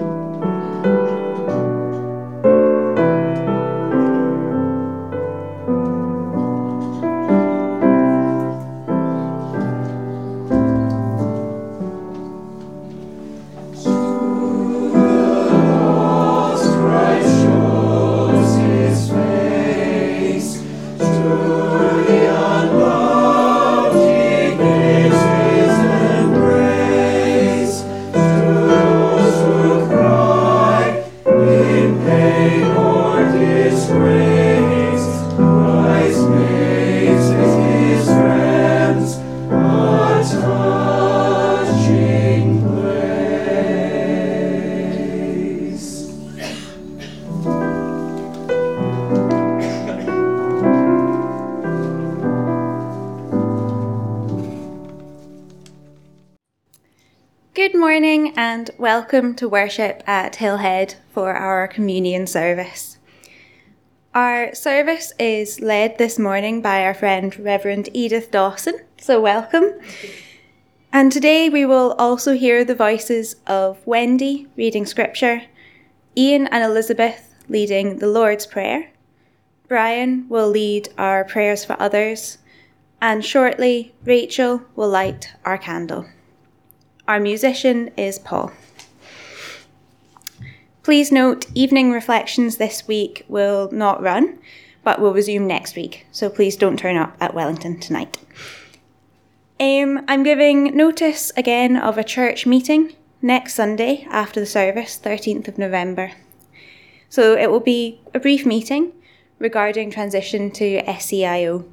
and welcome to worship at Hillhead for our communion service. Our service is led this morning by our friend Reverend Edith Dawson, so welcome. And today we will also hear the voices of Wendy reading scripture, Ian and Elizabeth leading the Lord's Prayer, Brian will lead our prayers for others, and shortly Rachel will light our candle. Our musician is Paul. Please note, evening reflections this week will not run, but will resume next week, so please don't turn up at Wellington tonight. Um, I'm giving notice again of a church meeting next Sunday after the service, 13th of November. So it will be a brief meeting regarding transition to SCIO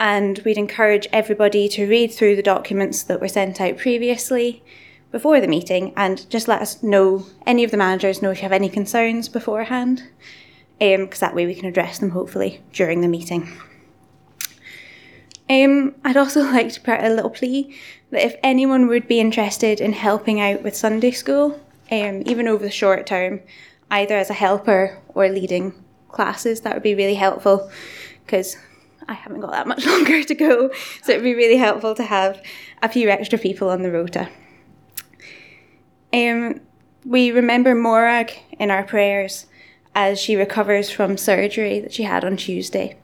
and we'd encourage everybody to read through the documents that were sent out previously before the meeting and just let us know, any of the managers know if you have any concerns beforehand, because um, that way we can address them hopefully during the meeting. Um, I'd also like to put a little plea that if anyone would be interested in helping out with Sunday school, um, even over the short term, either as a helper or leading classes, that would be really helpful because I haven't got that much longer to go, so it'd be really helpful to have a few extra people on the rota. Um, we remember Morag in our prayers as she recovers from surgery that she had on Tuesday.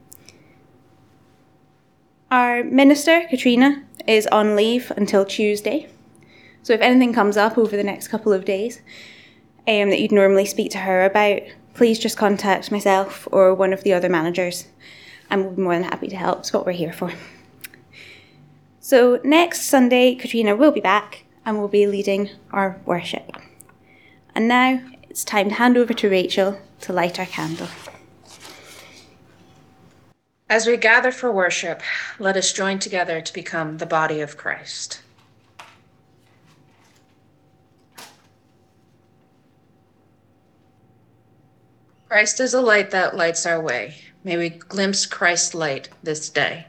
Our minister, Katrina, is on leave until Tuesday. So if anything comes up over the next couple of days um, that you'd normally speak to her about, please just contact myself or one of the other managers and we'll be more than happy to help. It's what we're here for. So, next Sunday, Katrina will be back and we'll be leading our worship. And now it's time to hand over to Rachel to light our candle. As we gather for worship, let us join together to become the body of Christ. Christ is a light that lights our way. May we glimpse Christ's light this day.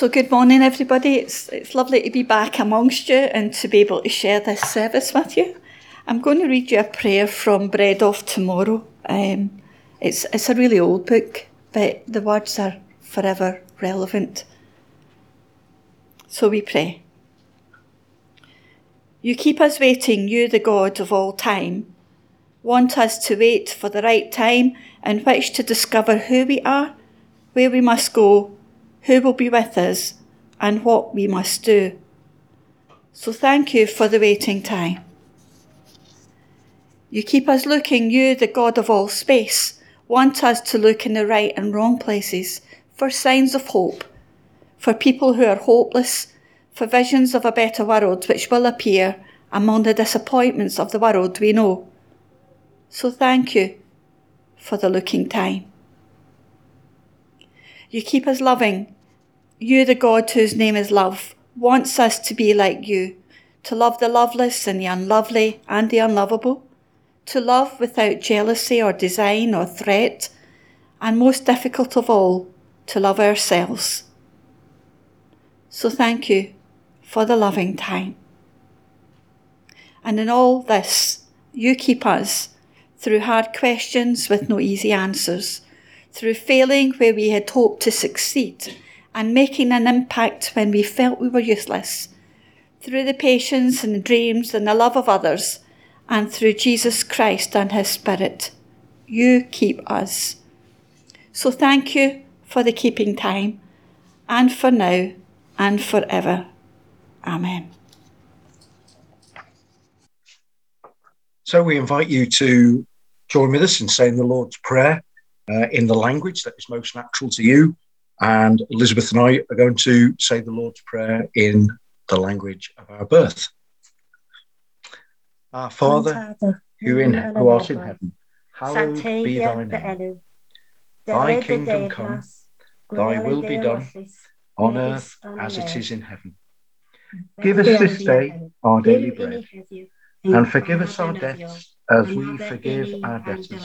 So, good morning, everybody. It's, it's lovely to be back amongst you and to be able to share this service with you. I'm going to read you a prayer from Bread of Tomorrow. Um, it's, it's a really old book, but the words are forever relevant. So we pray. You keep us waiting, you, the God of all time. Want us to wait for the right time in which to discover who we are, where we must go, who will be with us, and what we must do. So thank you for the waiting time. You keep us looking, you, the God of all space, want us to look in the right and wrong places for signs of hope, for people who are hopeless, for visions of a better world which will appear among the disappointments of the world we know. So thank you for the looking time. You keep us loving. You, the God whose name is love, wants us to be like you, to love the loveless and the unlovely and the unlovable to love without jealousy or design or threat, and most difficult of all, to love ourselves. So thank you for the loving time. And in all this, you keep us through hard questions with no easy answers, through failing where we had hoped to succeed, and making an impact when we felt we were useless, through the patience and the dreams and the love of others and through Jesus Christ and His Spirit, you keep us. So thank you for the keeping time, and for now and forever. Amen. So we invite you to join with us in saying the Lord's Prayer uh, in the language that is most natural to you. And Elizabeth and I are going to say the Lord's Prayer in the language of our birth. Our Father, who in who art in heaven, hallowed be thy name. Thy kingdom come, thy will be done, on earth as it is in heaven. Give us this day our daily bread, and forgive us our debts as we forgive our debtors.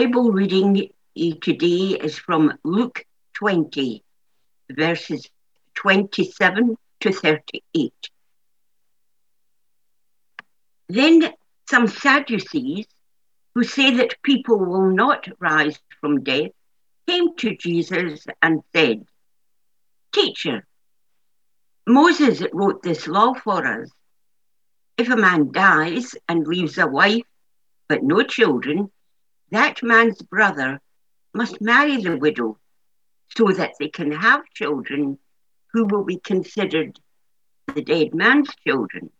Bible reading today is from Luke 20, verses 27 to 38. Then some Sadducees, who say that people will not rise from death, came to Jesus and said, Teacher, Moses wrote this law for us. If a man dies and leaves a wife but no children, that man's brother must marry the widow so that they can have children who will be considered the dead man's children.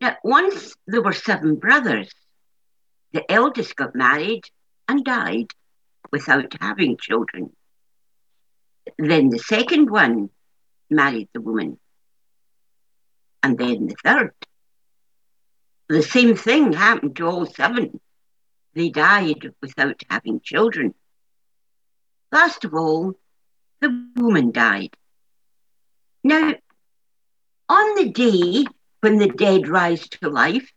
Now, once there were seven brothers. The eldest got married and died without having children. Then the second one married the woman. And then the third. The same thing happened to all seven. They died without having children. Last of all, the woman died. Now, on the day when the dead rise to life,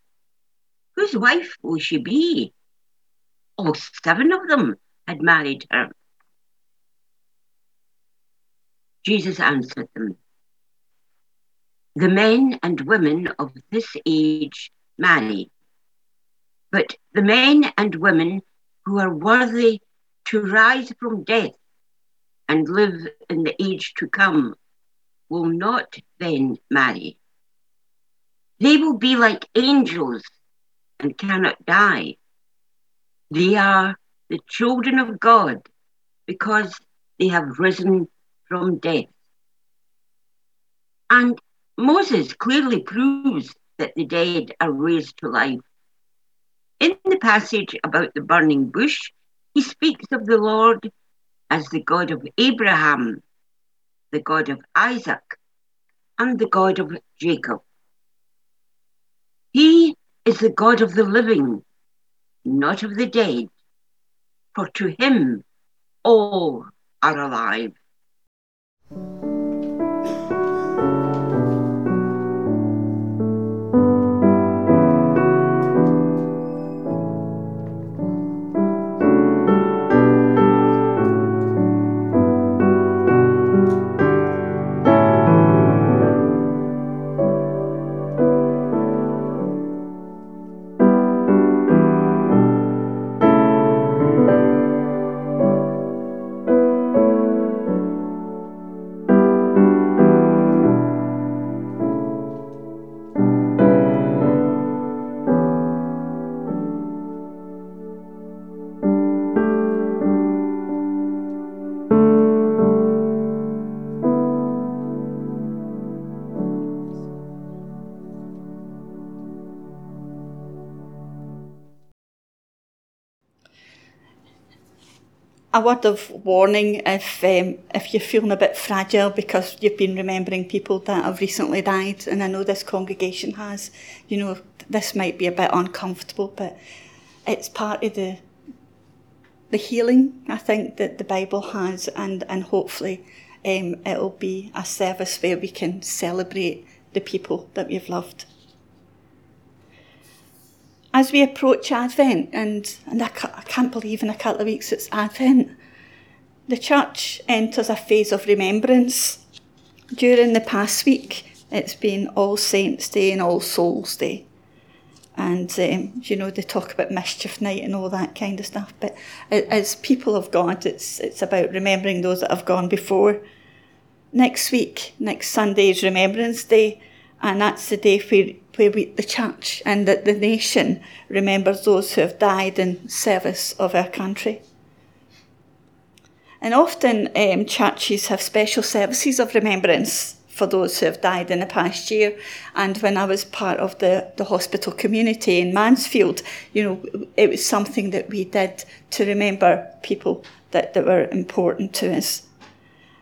whose wife will she be? All seven of them had married her. Jesus answered them The men and women of this age marry, but the men and women who are worthy to rise from death and live in the age to come will not then marry. They will be like angels and cannot die. They are the children of God because they have risen from death. And Moses clearly proves that the dead are raised to life. In the passage about the burning bush, he speaks of the Lord as the God of Abraham, the God of Isaac, and the God of Jacob. He is the God of the living, not of the dead, for to him all are alive. A word of warning if um, if you're feeling a bit fragile because you've been remembering people that have recently died, and I know this congregation has. You know, this might be a bit uncomfortable, but it's part of the the healing I think that the Bible has, and and hopefully um, it'll be a service where we can celebrate the people that we've loved as we approach Advent, and, and I, I can't believe in a couple of weeks it's Advent, the church enters a phase of remembrance. During the past week, it's been All Saints' Day and All Souls' Day. And, um, you know, they talk about mischief night and all that kind of stuff. But as people of God, it's, it's about remembering those that have gone before. Next week, next Sunday is Remembrance Day, and that's the day where where we, the church and the, the nation remembers those who have died in service of our country. And often um, churches have special services of remembrance for those who have died in the past year. And when I was part of the, the hospital community in Mansfield, you know, it was something that we did to remember people that, that were important to us.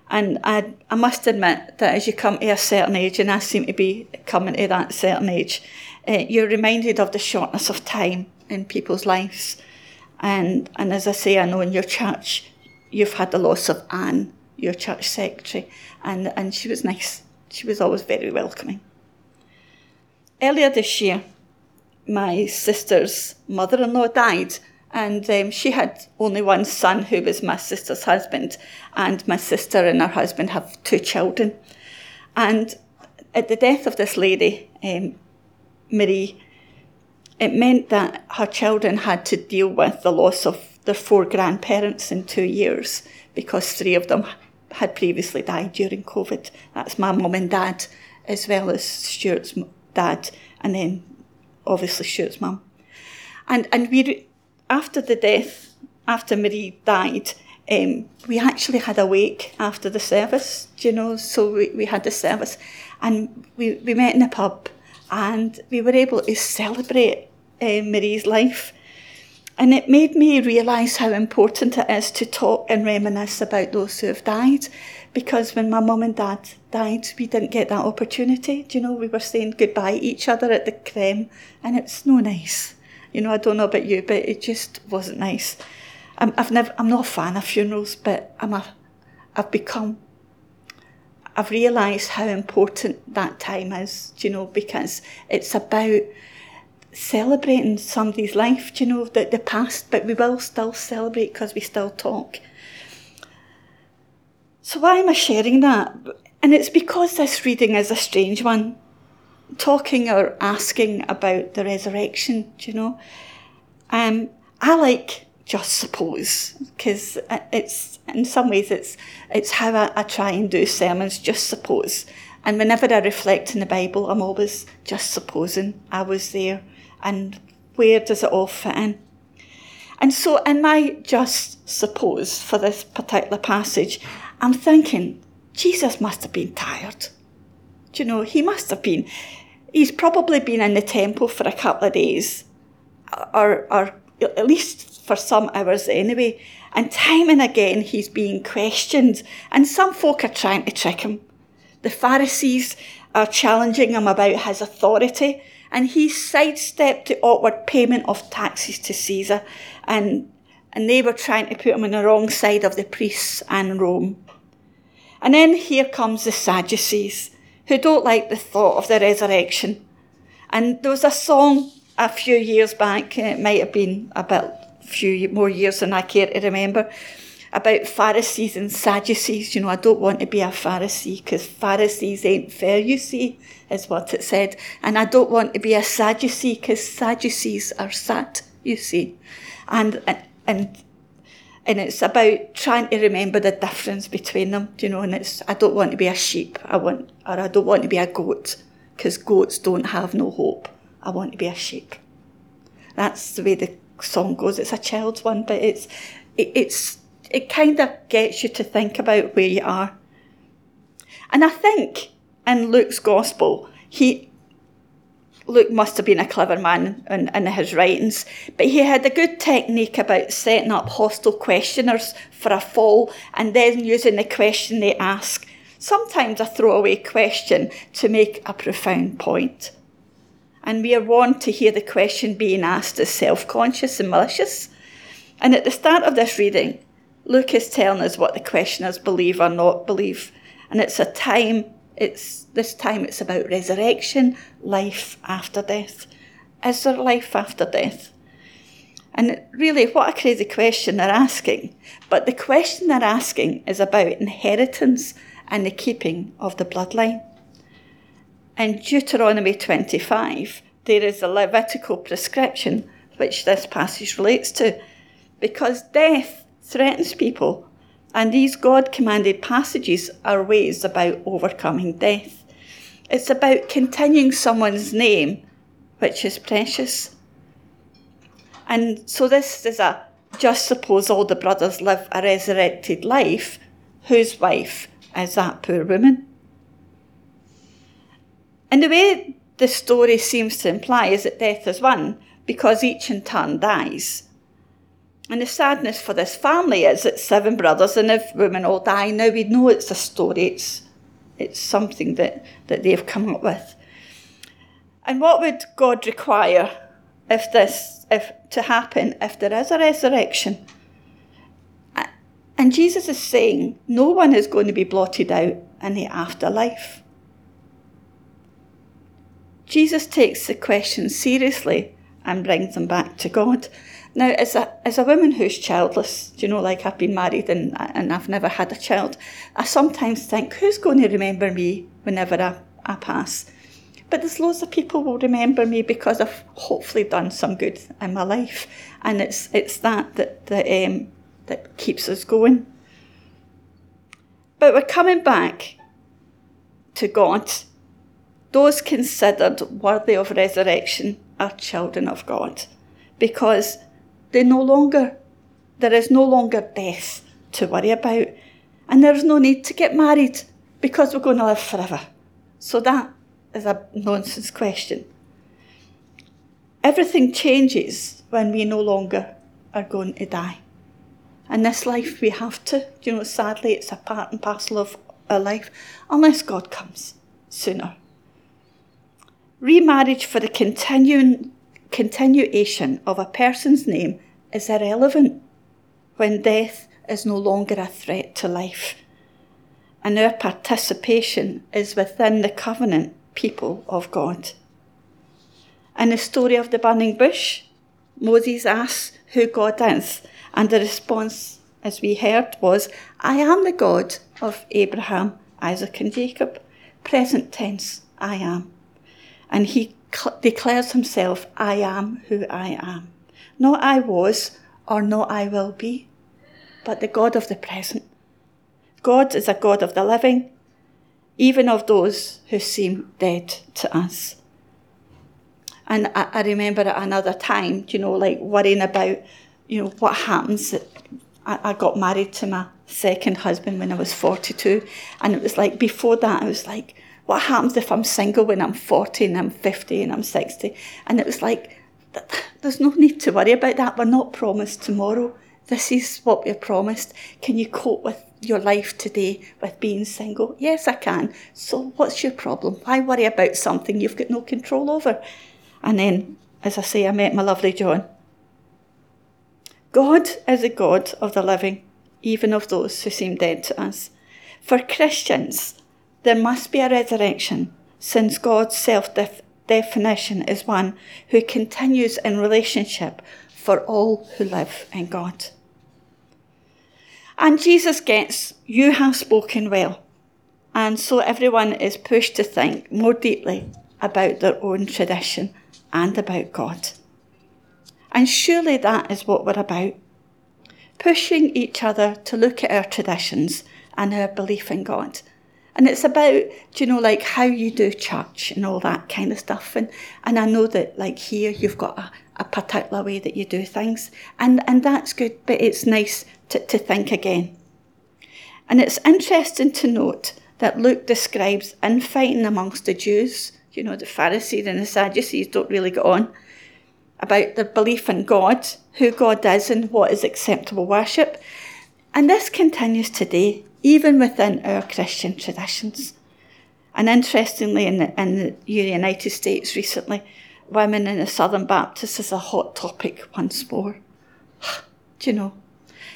And I, I must admit that as you come to a certain age, and I seem to be coming to that certain age, uh, you're reminded of the shortness of time in people's lives. And, and as I say, I know in your church, you've had the loss of Anne, your church secretary, and, and she was nice. She was always very welcoming. Earlier this year, my sister's mother in law died, And um, she had only one son who was my sister's husband, and my sister and her husband have two children. And at the death of this lady, um, Marie, it meant that her children had to deal with the loss of their four grandparents in two years because three of them had previously died during COVID. That's my mum and dad, as well as Stuart's dad, and then obviously Stuart's mum. And and we, after the death, after Marie died, um, we actually had a wake after the service, you know, so we, we had the service and we, we met in a pub and we were able to celebrate uh, Marie's life. And it made me realise how important it is to talk and reminisce about those who have died. Because when my mum and dad died, we didn't get that opportunity. Do you know, we were saying goodbye to each other at the creme, and it's no nice. You know, I don't know about you, but it just wasn't nice. I'm, I've never, I'm not a fan of funerals, but I'm a, I've become I've realised how important that time is, you know, because it's about celebrating somebody's life, you know, the, the past, but we will still celebrate because we still talk. So why am I sharing that? And it's because this reading is a strange one. Talking or asking about the resurrection, you know. Um, I like just suppose because it's in some ways it's it's how I, I, try and do sermons just suppose. And whenever I reflect in the Bible I'm always just supposing I was there. And where does it all fit in? And so in my just suppose for this particular passage? I'm thinking Jesus must have been tired. do you know he must have been he's probably been in the temple for a couple of days or or at least for some hours anyway. And time and again, he's being questioned, and some folk are trying to trick him. The Pharisees are challenging him about his authority, and he sidestepped the awkward payment of taxes to Caesar, and, and they were trying to put him on the wrong side of the priests and Rome. And then here comes the Sadducees, who don't like the thought of the resurrection. And there was a song a few years back, it might have been a bit few more years than I care to remember, about Pharisees and Sadducees. You know, I don't want to be a Pharisee because Pharisees ain't fair, you see, is what it said. And I don't want to be a Sadducee because Sadducees are sad, you see. And, and, and it's about trying to remember the difference between them, you know, and it's, I don't want to be a sheep, I want, or I don't want to be a goat because goats don't have no hope. I want to be a sheep. That's the way the song goes. It's a child's one, but it's it, it's it kind of gets you to think about where you are. And I think in Luke's gospel, he Luke must have been a clever man in, in his writings, but he had a good technique about setting up hostile questioners for a fall and then using the question they ask, sometimes a throwaway question, to make a profound point. and we are warned to hear the question being asked as self conscious and malicious. And at the start of this reading, Luke is telling us what the questioners believe or not believe. And it's a time, it's this time it's about resurrection, life after death. Is there life after death? And really, what a crazy question they're asking. But the question they're asking is about inheritance and the keeping of the bloodline. In Deuteronomy 25, there is a Levitical prescription which this passage relates to, because death threatens people, and these God commanded passages are ways about overcoming death. It's about continuing someone's name, which is precious. And so this is a just suppose all the brothers live a resurrected life, whose wife is that poor woman? And the way the story seems to imply is that death is won because each in turn dies. And the sadness for this family is that seven brothers and if women all die. Now we know it's a story, it's, it's something that, that they've come up with. And what would God require if this if to happen if there is a resurrection? And Jesus is saying no one is going to be blotted out in the afterlife. Jesus takes the question seriously and brings them back to God. Now, as a, as a woman who's childless, you know, like I've been married and, and I've never had a child, I sometimes think, who's going to remember me whenever I, I pass? But there's loads of people will remember me because I've hopefully done some good in my life, and it's it's that that that, um, that keeps us going. But we're coming back to God. Those considered worthy of resurrection are children of God, because they no longer, there is no longer death to worry about. And there is no need to get married because we're going to live forever. So that is a nonsense question. Everything changes when we no longer are going to die. In this life, we have to. You know, sadly, it's a part and parcel of our life, unless God comes sooner. Remarriage for the continuing continuation of a person's name is irrelevant when death is no longer a threat to life. And our participation is within the covenant people of God. In the story of the burning bush, Moses asks who God is, and the response, as we heard, was, I am the God of Abraham, Isaac, and Jacob. Present tense, I am. And he cl- declares himself, I am who I am. Not I was or not I will be, but the God of the present. God is a God of the living, even of those who seem dead to us. And I, I remember at another time, you know, like worrying about, you know, what happens. I, I got married to my second husband when I was 42. And it was like, before that, I was like, what happens if I'm single when I'm 40 and I'm 50 and I'm 60? And it was like, there's no need to worry about that. We're not promised tomorrow. This is what we're promised. Can you cope with your life today with being single? Yes, I can. So what's your problem? Why worry about something you've got no control over? And then, as I say, I met my lovely John. God is a God of the living, even of those who seem dead to us. For Christians, there must be a resurrection, since God's self definition is one who continues in relationship for all who live in God. And Jesus gets, You have spoken well. And so everyone is pushed to think more deeply about their own tradition and about God. And surely that is what we're about pushing each other to look at our traditions and our belief in God and it's about, you know, like how you do church and all that kind of stuff. And, and I know that, like, here you've got a, a particular way that you do things. And, and that's good, but it's nice to, to think again. And it's interesting to note that Luke describes infighting amongst the Jews. You know, the Pharisees and the Sadducees don't really get on about their belief in God, who God is, and what is acceptable worship. And this continues today even within our Christian traditions. And interestingly, in the, in the United States recently, women in the Southern Baptists is a hot topic once more. Do you know?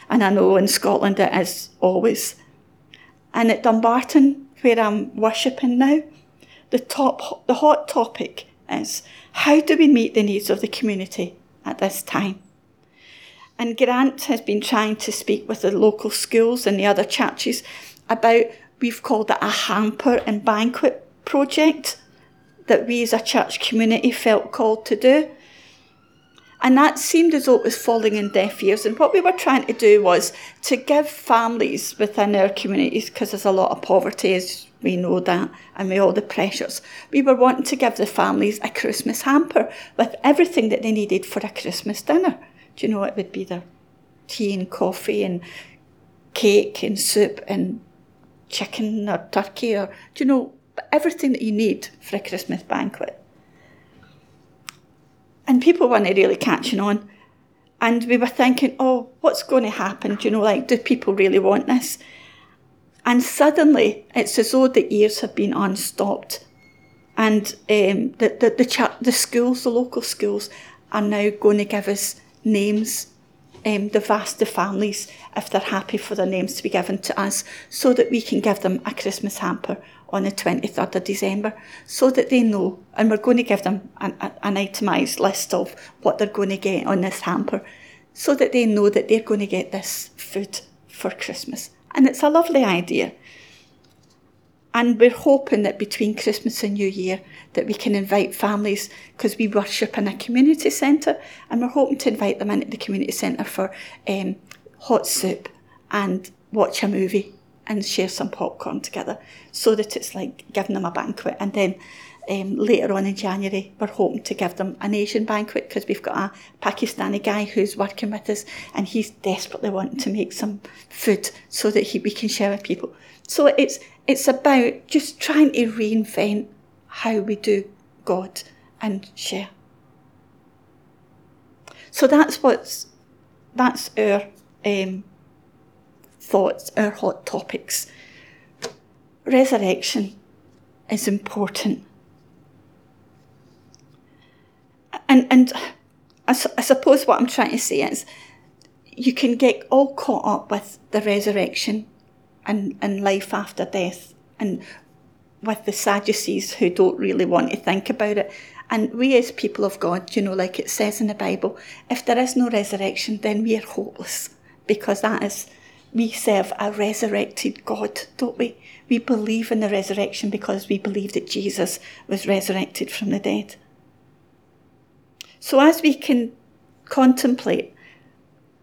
And I know in Scotland it is always. And at Dumbarton, where I'm worshipping now, the top, the hot topic is how do we meet the needs of the community at this time? And Grant has been trying to speak with the local schools and the other churches about, we've called it a hamper and banquet project that we as a church community felt called to do. And that seemed as though it was falling in deaf ears. And what we were trying to do was to give families within our communities, because there's a lot of poverty, as we know that, and with all the pressures, we were wanting to give the families a Christmas hamper with everything that they needed for a Christmas dinner. Do you know it would be the tea and coffee and cake and soup and chicken or turkey or do you know everything that you need for a Christmas banquet. And people weren't really catching on. And we were thinking, oh, what's going to happen? Do you know, like, do people really want this? And suddenly, it's as though the ears have been unstopped. And um, the, the, the, ch- the schools, the local schools, are now going to give us names, um, the vast families, if they're happy for their names to be given to us, so that we can give them a Christmas hamper on the 23rd of December, so that they know, and we're going to give them an, an itemised list of what they're going to get on this hamper, so that they know that they're going to get this food for Christmas. And it's a lovely idea. And we're hoping that between Christmas and New Year that we can invite families because we worship in a community centre and we're hoping to invite them into the community centre for um, hot soup and watch a movie and share some popcorn together so that it's like giving them a banquet. And then um, later on in January, we're hoping to give them an Asian banquet because we've got a Pakistani guy who's working with us and he's desperately wanting to make some food so that he, we can share with people. So it's it's about just trying to reinvent how we do God and share. So that's what's that's our um, thoughts, our hot topics. Resurrection is important and and I, su- I suppose what I'm trying to say is you can get all caught up with the resurrection and, and life after death and with the Sadducees who don't really want to think about it. And we as people of God, you know, like it says in the Bible, if there is no resurrection, then we are hopeless because that is, we serve a resurrected God, don't we? We believe in the resurrection because we believe that Jesus was resurrected from the dead. So, as we can contemplate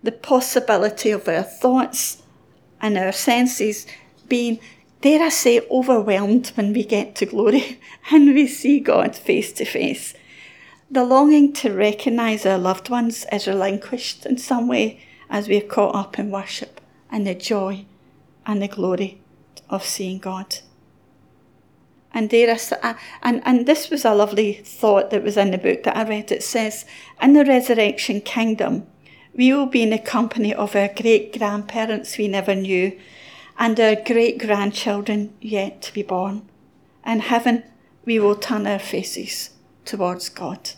the possibility of our thoughts and our senses being, dare I say, overwhelmed when we get to glory and we see God face to face, the longing to recognise our loved ones is relinquished in some way as we're caught up in worship and the joy and the glory of seeing God. And there is, and, and this was a lovely thought that was in the book that I read. It says, in the resurrection kingdom, we will be in the company of our great grandparents we never knew and our great grandchildren yet to be born. In heaven, we will turn our faces towards God.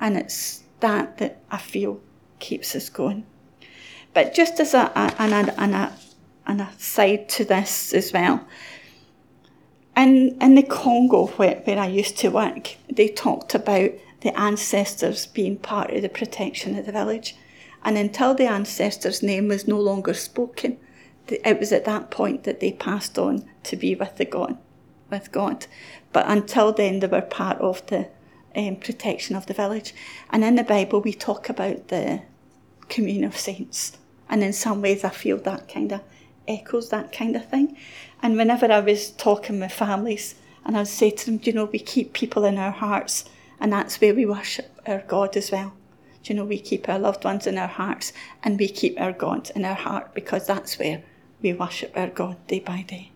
And it's that that I feel keeps us going. But just as a, a, an, an, a, an aside to this as well, in, in the Congo, where, where I used to work, they talked about the ancestors being part of the protection of the village. And until the ancestor's name was no longer spoken, it was at that point that they passed on to be with the God, with God. But until then, they were part of the um, protection of the village. And in the Bible, we talk about the communion of saints. And in some ways, I feel that kind of echoes that kind of thing. And whenever I was talking with families, and I would say to them, you know, we keep people in our hearts, and that's where we worship our God as well. Do you know, we keep our loved ones in our hearts, and we keep our God in our heart because that's where we worship our God day by day.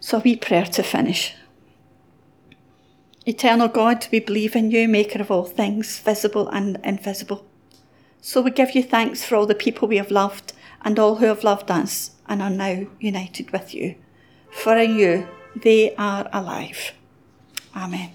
So, a wee prayer to finish. Eternal God, we believe in you, maker of all things, visible and invisible. So we give you thanks for all the people we have loved and all who have loved us and are now united with you. For in you they are alive. Amen.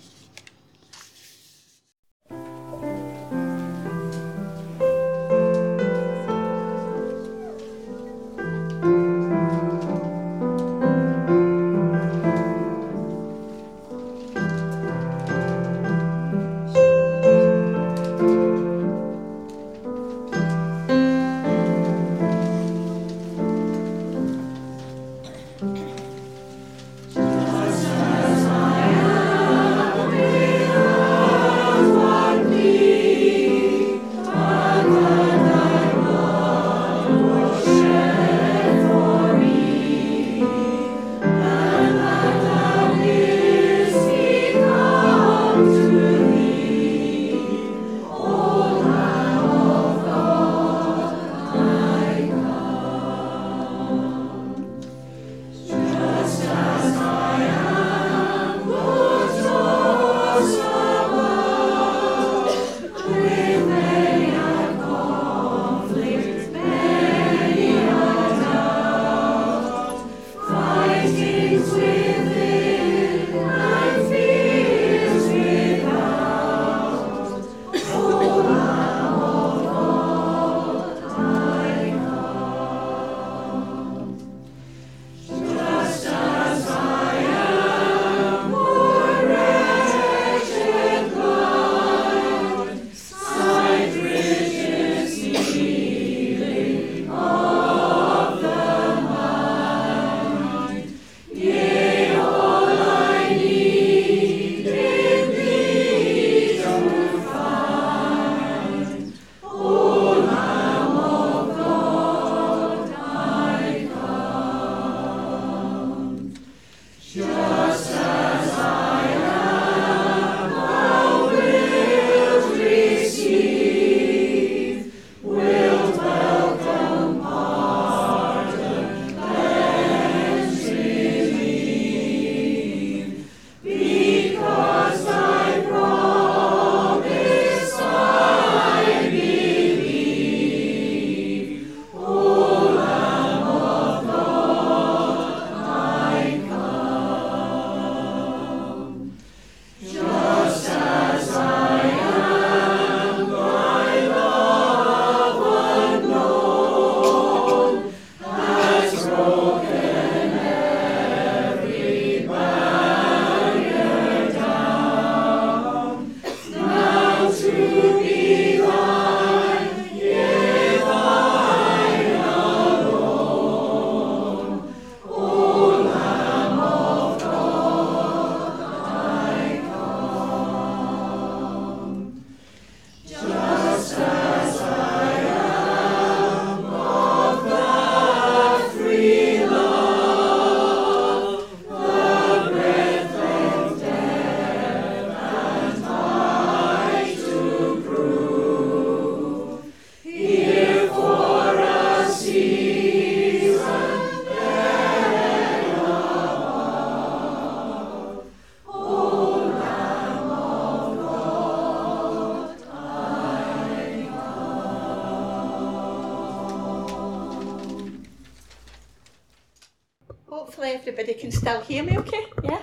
Okay? Yeah?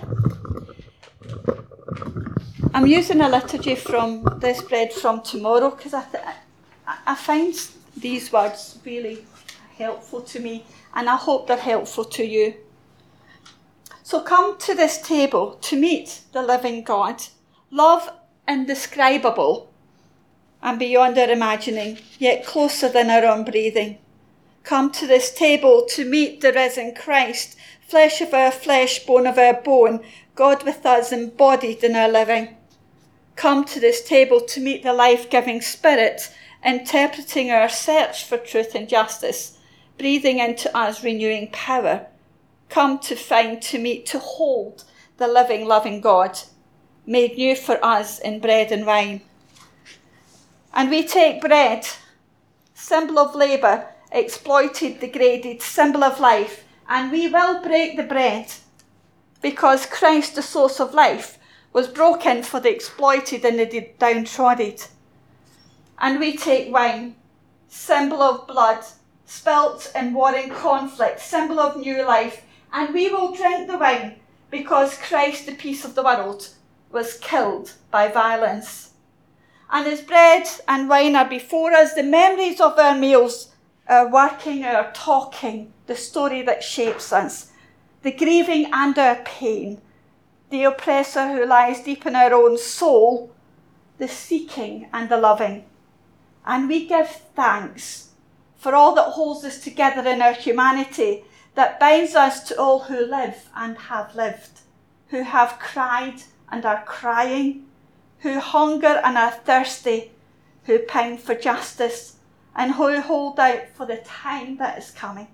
I'm using a liturgy from this bread from tomorrow because I, th- I find these words really helpful to me and I hope they're helpful to you. So come to this table to meet the living God, love indescribable and beyond our imagining, yet closer than our own breathing. Come to this table to meet the risen Christ, flesh of our flesh, bone of our bone, God with us embodied in our living. Come to this table to meet the life giving Spirit, interpreting our search for truth and justice, breathing into us renewing power. Come to find, to meet, to hold the living, loving God, made new for us in bread and wine. And we take bread, symbol of labour, exploited, degraded, symbol of life, and we will break the bread because Christ, the source of life, was broken for the exploited and the downtrodden. And we take wine, symbol of blood, spilt in warring conflict, symbol of new life, and we will drink the wine because Christ, the peace of the world, was killed by violence. And as bread and wine are before us, the memories of our meals, our working, our talking, the story that shapes us, the grieving and our pain, the oppressor who lies deep in our own soul, the seeking and the loving. And we give thanks for all that holds us together in our humanity, that binds us to all who live and have lived, who have cried and are crying, who hunger and are thirsty, who pine for justice, and who hold out for the time that is coming.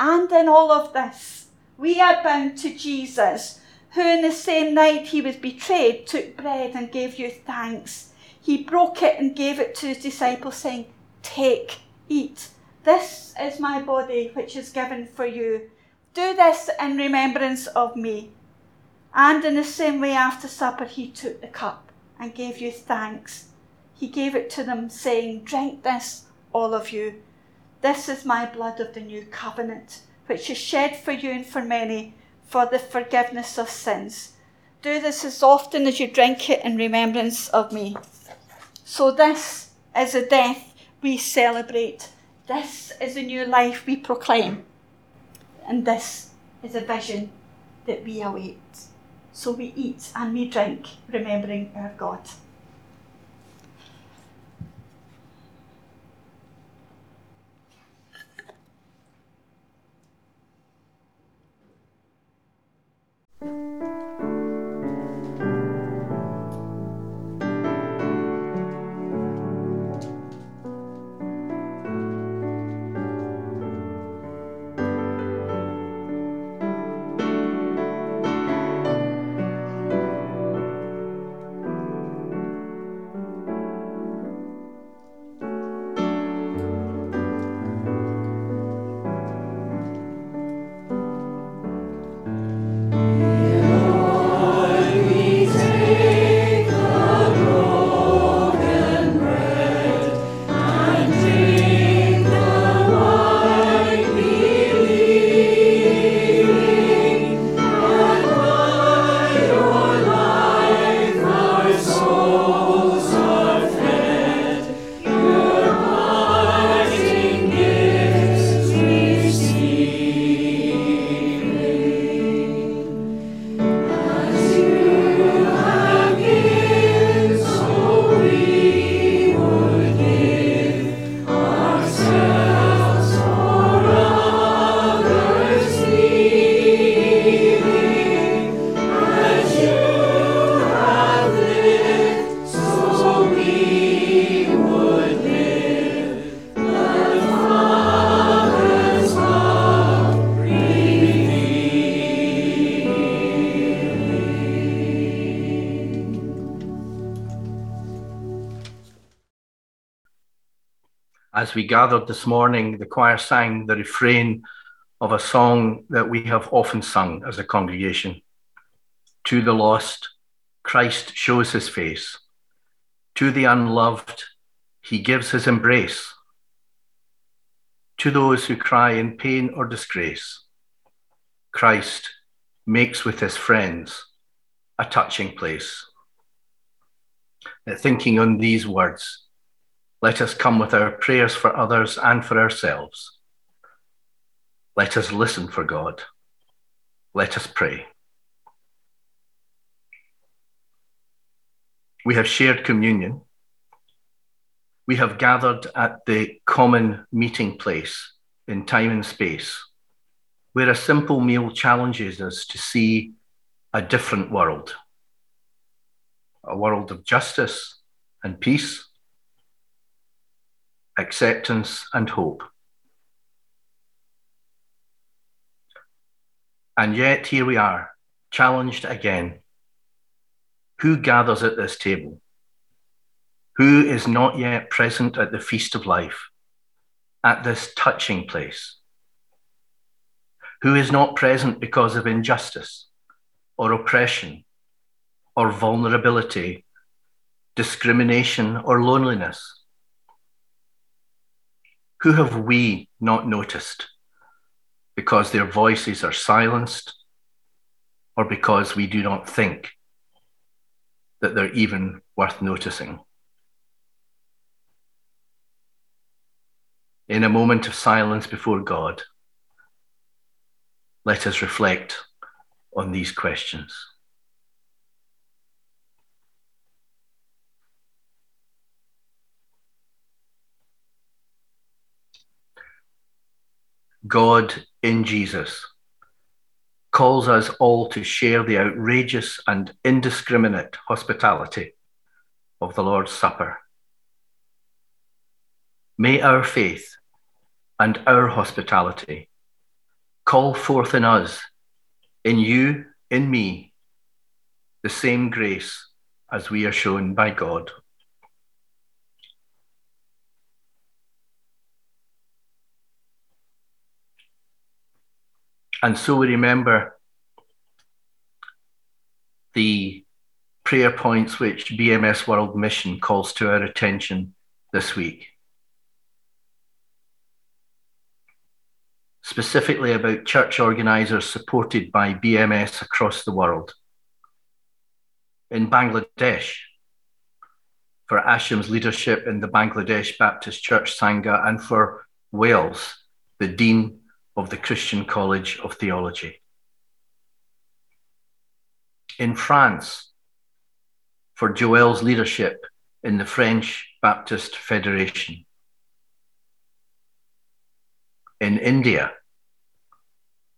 And in all of this, we are bound to Jesus, who in the same night he was betrayed took bread and gave you thanks. He broke it and gave it to his disciples, saying, Take, eat. This is my body, which is given for you. Do this in remembrance of me. And in the same way, after supper, he took the cup and gave you thanks. He gave it to them, saying, Drink this, all of you. This is my blood of the new covenant, which is shed for you and for many for the forgiveness of sins. Do this as often as you drink it in remembrance of me. So, this is a death we celebrate. This is a new life we proclaim. And this is a vision that we await. So we eat and we drink, remembering our God. As we gathered this morning, the choir sang the refrain of a song that we have often sung as a congregation. To the lost, Christ shows his face. To the unloved, he gives his embrace. To those who cry in pain or disgrace, Christ makes with his friends a touching place. Thinking on these words, let us come with our prayers for others and for ourselves. Let us listen for God. Let us pray. We have shared communion. We have gathered at the common meeting place in time and space, where a simple meal challenges us to see a different world a world of justice and peace, acceptance and hope. And yet, here we are, challenged again. Who gathers at this table? Who is not yet present at the feast of life, at this touching place? Who is not present because of injustice or oppression or vulnerability, discrimination or loneliness? Who have we not noticed? because their voices are silenced or because we do not think that they're even worth noticing. In a moment of silence before God, let us reflect on these questions. God in Jesus calls us all to share the outrageous and indiscriminate hospitality of the Lord's Supper. May our faith and our hospitality call forth in us, in you, in me, the same grace as we are shown by God. And so we remember the prayer points which BMS World Mission calls to our attention this week. Specifically about church organisers supported by BMS across the world. In Bangladesh, for Asham's leadership in the Bangladesh Baptist Church Sangha, and for Wales, the Dean of the Christian College of Theology. In France, for Joel's leadership in the French Baptist Federation. In India,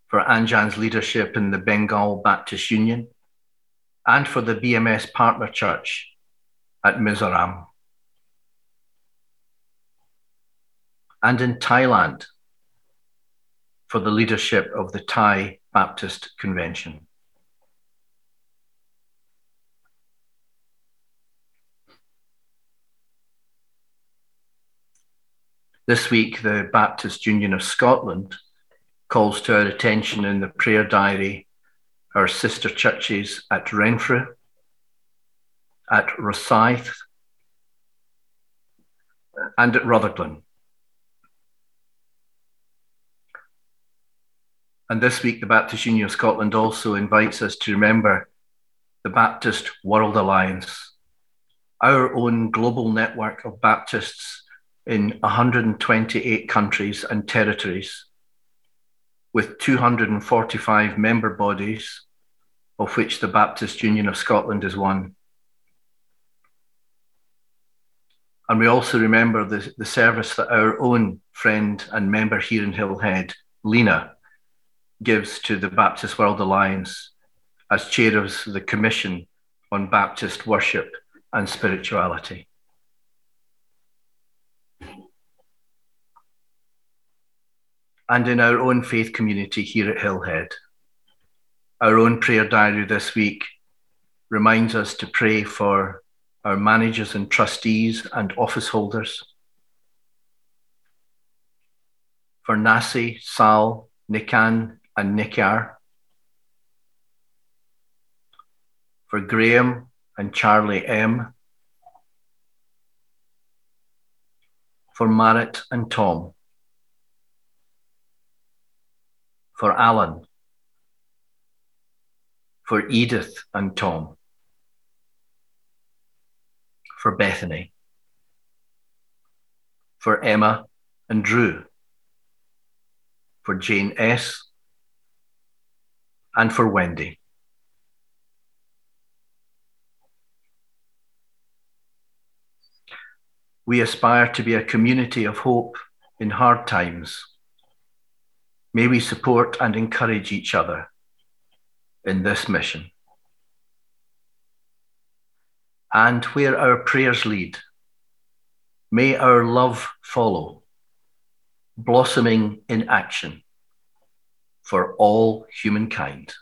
for Anjan's leadership in the Bengal Baptist Union, and for the BMS Partner Church at Mizoram. And in Thailand, for the leadership of the Thai Baptist Convention. This week, the Baptist Union of Scotland calls to our attention in the prayer diary our sister churches at Renfrew, at Rosyth, and at Rutherglen. And this week, the Baptist Union of Scotland also invites us to remember the Baptist World Alliance, our own global network of Baptists in 128 countries and territories, with 245 member bodies, of which the Baptist Union of Scotland is one. And we also remember the, the service that our own friend and member here in Hillhead, Lena, gives to the Baptist World Alliance as chair of the Commission on Baptist Worship and Spirituality. And in our own faith community here at Hillhead, our own prayer diary this week reminds us to pray for our managers and trustees and office holders, for Nasi, Sal, Nikan, and Nickar. For Graham and Charlie M. For Marit and Tom. For Alan for Edith and Tom, for Bethany, for Emma and Drew, for Jane S., and for Wendy. We aspire to be a community of hope in hard times. May we support and encourage each other in this mission. And where our prayers lead, may our love follow, blossoming in action for all humankind.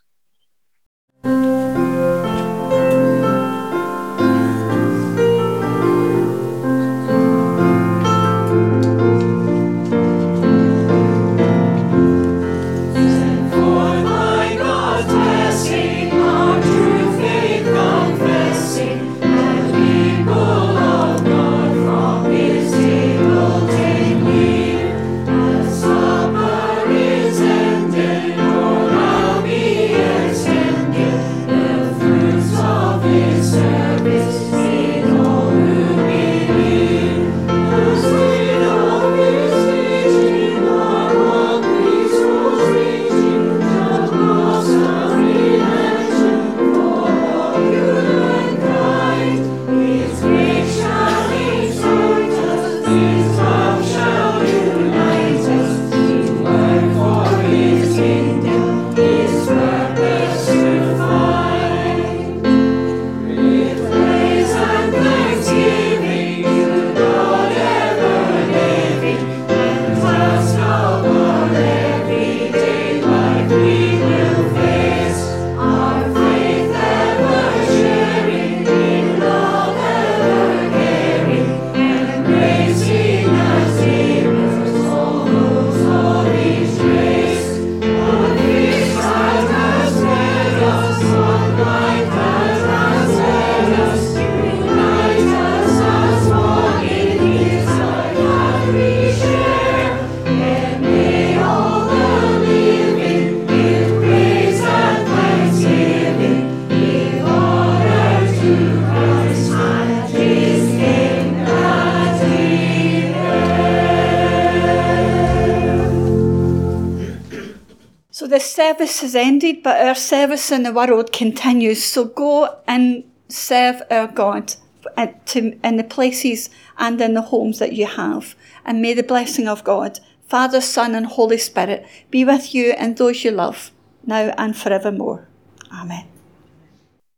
Our service in the world continues. So go and serve our God in the places and in the homes that you have. And may the blessing of God, Father, Son, and Holy Spirit be with you and those you love, now and forevermore. Amen.